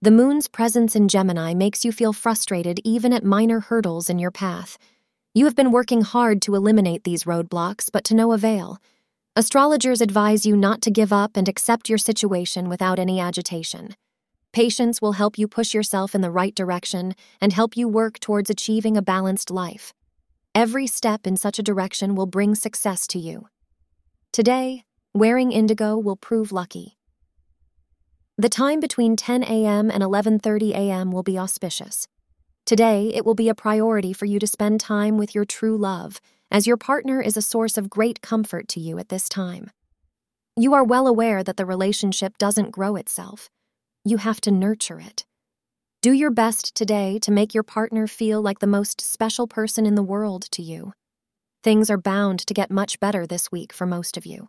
the moon's presence in Gemini makes you feel frustrated even at minor hurdles in your path. You have been working hard to eliminate these roadblocks, but to no avail. Astrologers advise you not to give up and accept your situation without any agitation. Patience will help you push yourself in the right direction and help you work towards achieving a balanced life. Every step in such a direction will bring success to you. Today, wearing indigo will prove lucky. The time between 10 a.m. and 11:30 a.m. will be auspicious. Today, it will be a priority for you to spend time with your true love, as your partner is a source of great comfort to you at this time. You are well aware that the relationship doesn't grow itself. You have to nurture it. Do your best today to make your partner feel like the most special person in the world to you. Things are bound to get much better this week for most of you.